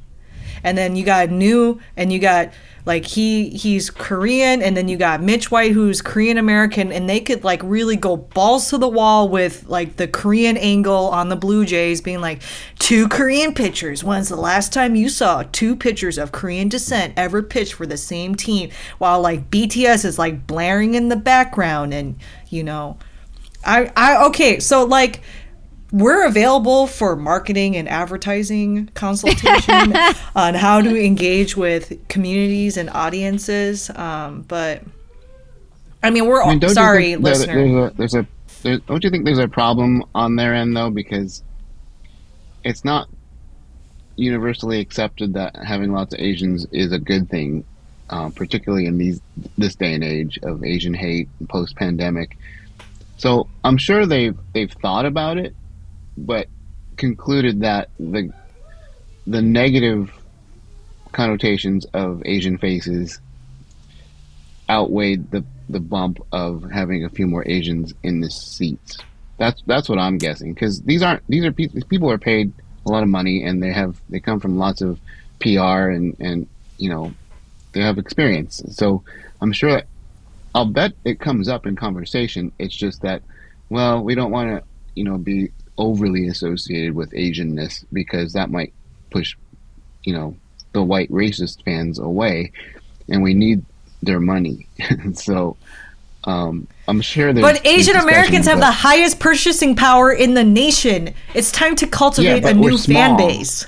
and then you got new, and you got like he he's Korean, and then you got Mitch White who's Korean American, and they could like really go balls to the wall with like the Korean angle on the Blue Jays, being like two Korean pitchers. When's the last time you saw two pitchers of Korean descent ever pitch for the same team? While like BTS is like blaring in the background, and you know, I I okay, so like we're available for marketing and advertising consultation [laughs] on how to engage with communities and audiences. Um, but I mean, we're I mean, sorry, listener. There's a, there's a there's, don't you think there's a problem on their end though because it's not universally accepted that having lots of Asians is a good thing, uh, particularly in these this day and age of Asian hate post pandemic. So I'm sure they've they've thought about it, but concluded that the the negative connotations of Asian faces outweighed the the bump of having a few more Asians in the seats. That's that's what I'm guessing because these aren't these are people people are paid a lot of money and they have they come from lots of PR and and you know they have experience. So I'm sure that I'll bet it comes up in conversation. It's just that well we don't want to you know be overly associated with Asianness because that might push, you know, the white racist fans away. And we need their money. [laughs] so um, I'm sure there's But Asian Americans have but- the highest purchasing power in the nation. It's time to cultivate but a we're new fan base.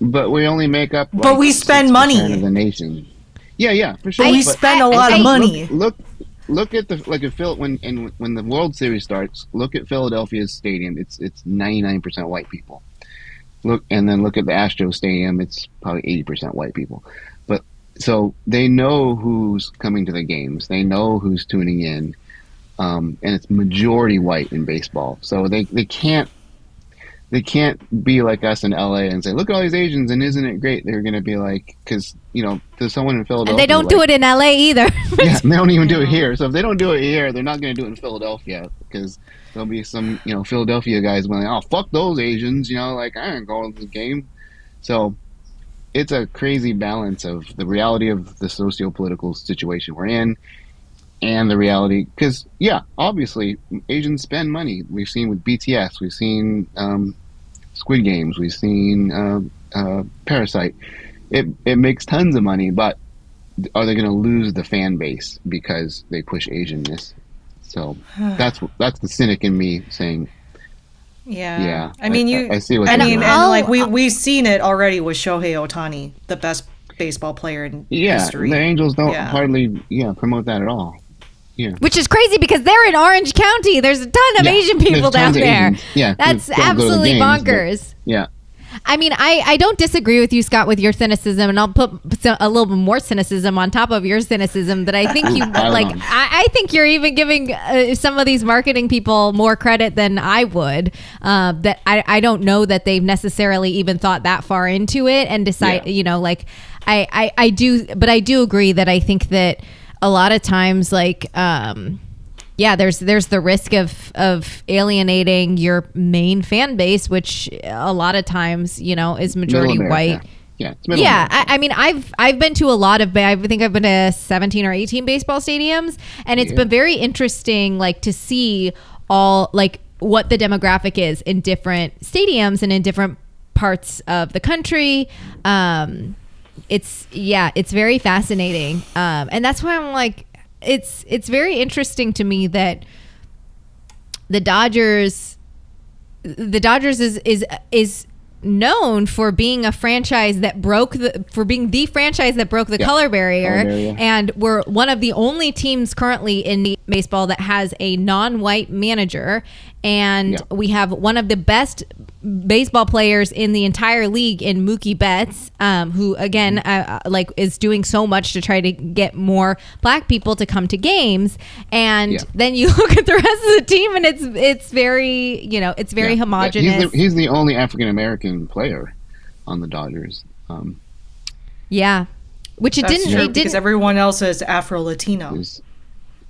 But we only make up. But we spend 6% money. of the nation. Yeah, yeah, for sure. we but spend a I- lot I- of money. Look, look at the like if Phil when and when the World Series starts. Look at Philadelphia's stadium. It's it's 99 percent white people. Look and then look at the Astro Stadium. It's probably 80 percent white people. But so they know who's coming to the games. They know who's tuning in. Um, and it's majority white in baseball. So they, they can't they can't be like us in LA and say, "Look at all these Asians," and isn't it great? They're going to be like, because you know, there's someone in Philadelphia. And they don't do it in LA either. [laughs] yeah, they don't even do it [laughs] here. So if they don't do it here, they're not going to do it in Philadelphia because there'll be some, you know, Philadelphia guys going, "Oh, fuck those Asians," you know, like I ain't going to the game. So it's a crazy balance of the reality of the socio-political situation we're in and the reality because yeah obviously asians spend money we've seen with bts we've seen um, squid games we've seen uh, uh, parasite it, it makes tons of money but are they going to lose the fan base because they push asianness so [sighs] that's that's the cynic in me saying Yeah. yeah I mean, you. i, I see what I you're mean, and like we we've seen it already with Shohei Ohtani, the best baseball player in yeah history. the angels don't Yeah. hardly yeah promote that at all Which is crazy because they're in Orange County. There's a ton of Yeah, Asian people down there. Asians. Yeah, That's don't go to the absolutely games, bonkers. yeah I mean, I, I don't disagree with you, Scott, with your cynicism, and I'll put a little bit more cynicism on top of your cynicism. That I think you pile like. I, I think you're even giving uh, some of these marketing people more credit than I would. Uh, that I, I don't know that they've necessarily even thought that far into it and decide. Yeah. You know, like I, I I do, but I do agree that I think that a lot of times, like. um yeah, there's there's the risk of of alienating your main fan base, which a lot of times you know is majority white. Yeah Yeah, I, I mean, I've I've been to a lot of. I think I've been to seventeen or eighteen baseball stadiums, and it's Yeah. been very interesting, like to see all like what the demographic is in different stadiums and in different parts of the country. Um, it's yeah, it's very fascinating, um, and that's why I'm like, it's it's very interesting to me that the Dodgers the Dodgers is is is known for being a franchise that broke the for being the franchise that broke the Yeah. color barrier Color barrier. and we're one of the only teams currently in the baseball that has a non-white manager and Yeah. we have one of the best baseball players in the entire league in Mookie Betts um, who again uh, uh, like is doing so much to try to get more black people to come to games and Yeah. then you [laughs] look at the rest of the team and it's it's very you know it's very Yeah. Yeah, homogenous he's, the, he's the only African American player on the Dodgers. Um, Yeah. Which it That's didn't true it because didn't everyone else is Afro Latino.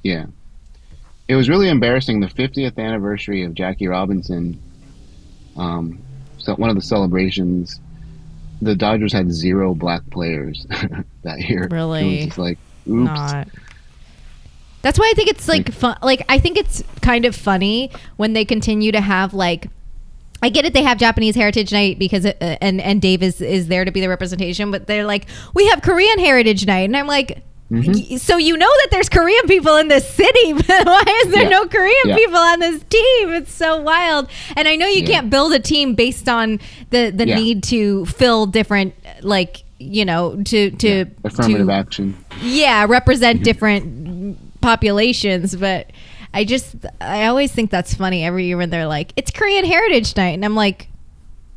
yeah, it was really embarrassing. The 50th anniversary of Jackie Robinson. Um, so one of the celebrations, the Dodgers had zero black players [laughs] that year. Really? it was just like, oops. not. That's why I think it's like fun like I think it's kind of funny when they continue to have like I get it. They have Japanese Heritage Night because uh, and and Dave is is there to be the representation, but they're like we have Korean Heritage Night, and I'm like, Mm-hmm. so you know that there's Korean people in this city, [laughs] but why is there Yeah. no Korean Yeah. people on this team? It's so wild, and I know you Yeah. can't build a team based on the the need to fill different like you know to to Affirmative to, action. yeah represent different populations but i just i always think that's funny every year when they're like it's korean heritage night and i'm like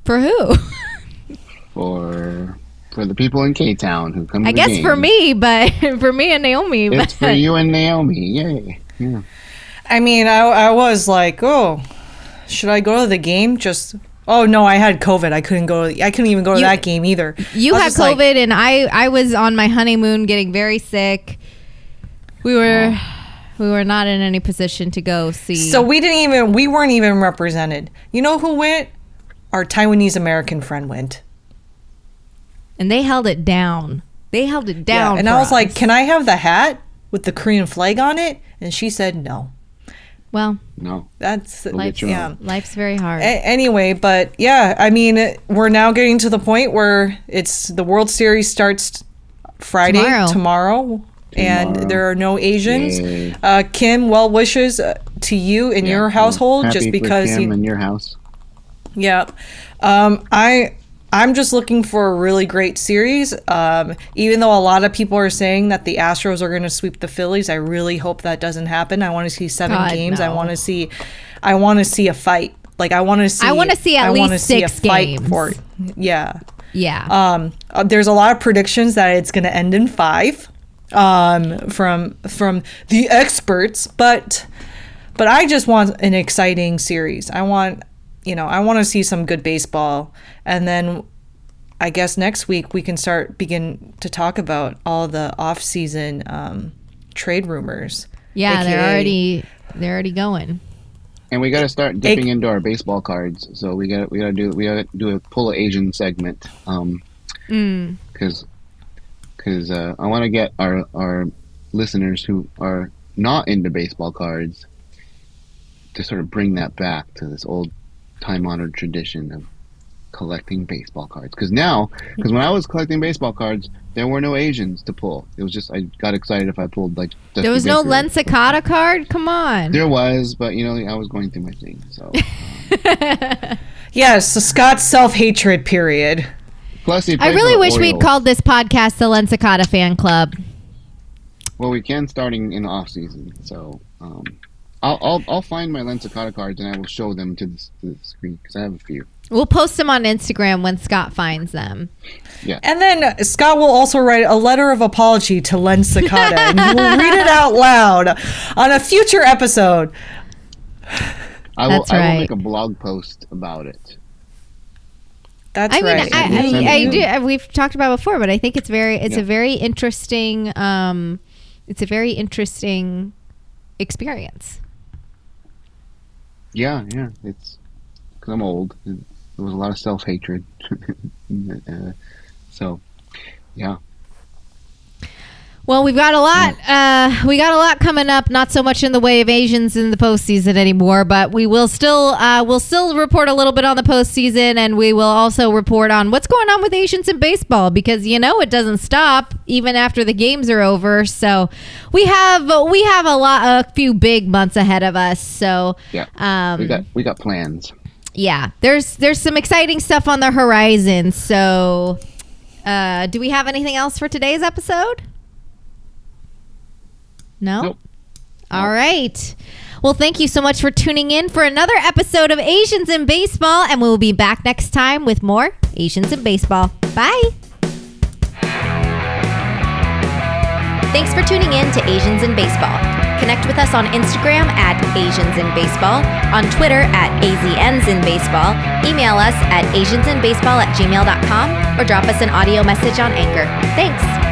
for who [laughs] for for the people in K Town who come. To i the guess game. for me but [laughs] for me and naomi It's but for you and Naomi. Yay! Yeah. I mean, I, I was like, oh, should I go to the game? Just oh no, I had COVID. I couldn't go. I couldn't even go to You- that game either. you had just like, covid and i i was on my honeymoon getting very sick we were we were not in any position to go see so we didn't even. We weren't even represented. You know who went? Our Taiwanese American friend went. And they held it down they held it down Yeah, and for I was like, can I have the hat with the Korean flag on it? And she said no. well No. That's get your yeah. life's very hard A- anyway, but yeah, I mean, we're now getting to the point where it's the World Series starts Friday Tomorrow. tomorrow. and Tomorrow. there are no Asians. Uh, Kim, well wishes uh, to you in Yeah, your well, household, happy just because Kim you, in your house. yeah. Um, I I'm just looking for a really great series. Um, even though a lot of people are saying that the Astros are going to sweep the Phillies, I really hope that doesn't happen. I want to see seven God, games. I want to see, I want to see a fight. Like I want to see. I wanna see at I least see a six fight games. For. Yeah. Yeah. Um, uh, there's a lot of predictions that it's going to end in five um, from from the experts, but but I just want an exciting series. I want you know I want to see some good baseball, and then I guess next week we can start begin to talk about all the off season um, trade rumors. yeah, they're already they're already going. And we got to start dipping into our baseball cards. So we got we got to do we got to do a pull a Asian segment. Um, Mm. because because uh, I want to get our our listeners who are not into baseball cards to sort of bring that back to this old time honored tradition of collecting baseball cards. Because now, because when I was collecting baseball cards, there were no Asians to pull. It was just I got excited if I pulled like. Dusty There was no Baker. Len Sakata card. Come on. There was, but you know I was going through my thing. So [laughs] Yes, so Scott's self hatred period. plus he I really for wish we'd called this podcast the Len Sakata Fan Club. Well, we can starting in the off season. So um, I'll, I'll I'll find my Len Sakata cards and I will show them to the, to the screen because I have a few. We'll post them on Instagram when Scott finds them. Yeah. And then uh, Scott will also write a letter of apology to Len Sakata, and he will read it out loud on a future episode. I will That's I will make a blog post about it. That's I mean, right. I, Send I, I do. I- We've talked about it before, but I think it's very, it's a very interesting. Um, it's a very interesting experience. Yeah, yeah. It's because I'm old. There was a lot of self hatred. [laughs] uh, so, yeah. Well, we've got a lot. Uh, we got a lot coming up. Not so much in the way of Asians in the postseason anymore, but we will still uh, we'll still report a little bit on the postseason, and we will also report on what's going on with Asians in baseball because you know it doesn't stop even after the games are over. So we have we have a lot, a few big months ahead of us. So Yeah. um, we got we got plans. yeah, there's there's some exciting stuff on the horizon. So, uh, do we have anything else for today's episode? No. Nope. All right. Well, thank you so much for tuning in for another episode of Asians in Baseball, and we will be back next time with more Asians in Baseball. Bye. Thanks for tuning in to Asians in Baseball. Connect with us on Instagram at Asians in Baseball, on Twitter at AZNs in Baseball, email us at asiansinbaseball at gmail.com, or drop us an audio message on Anchor. Thanks.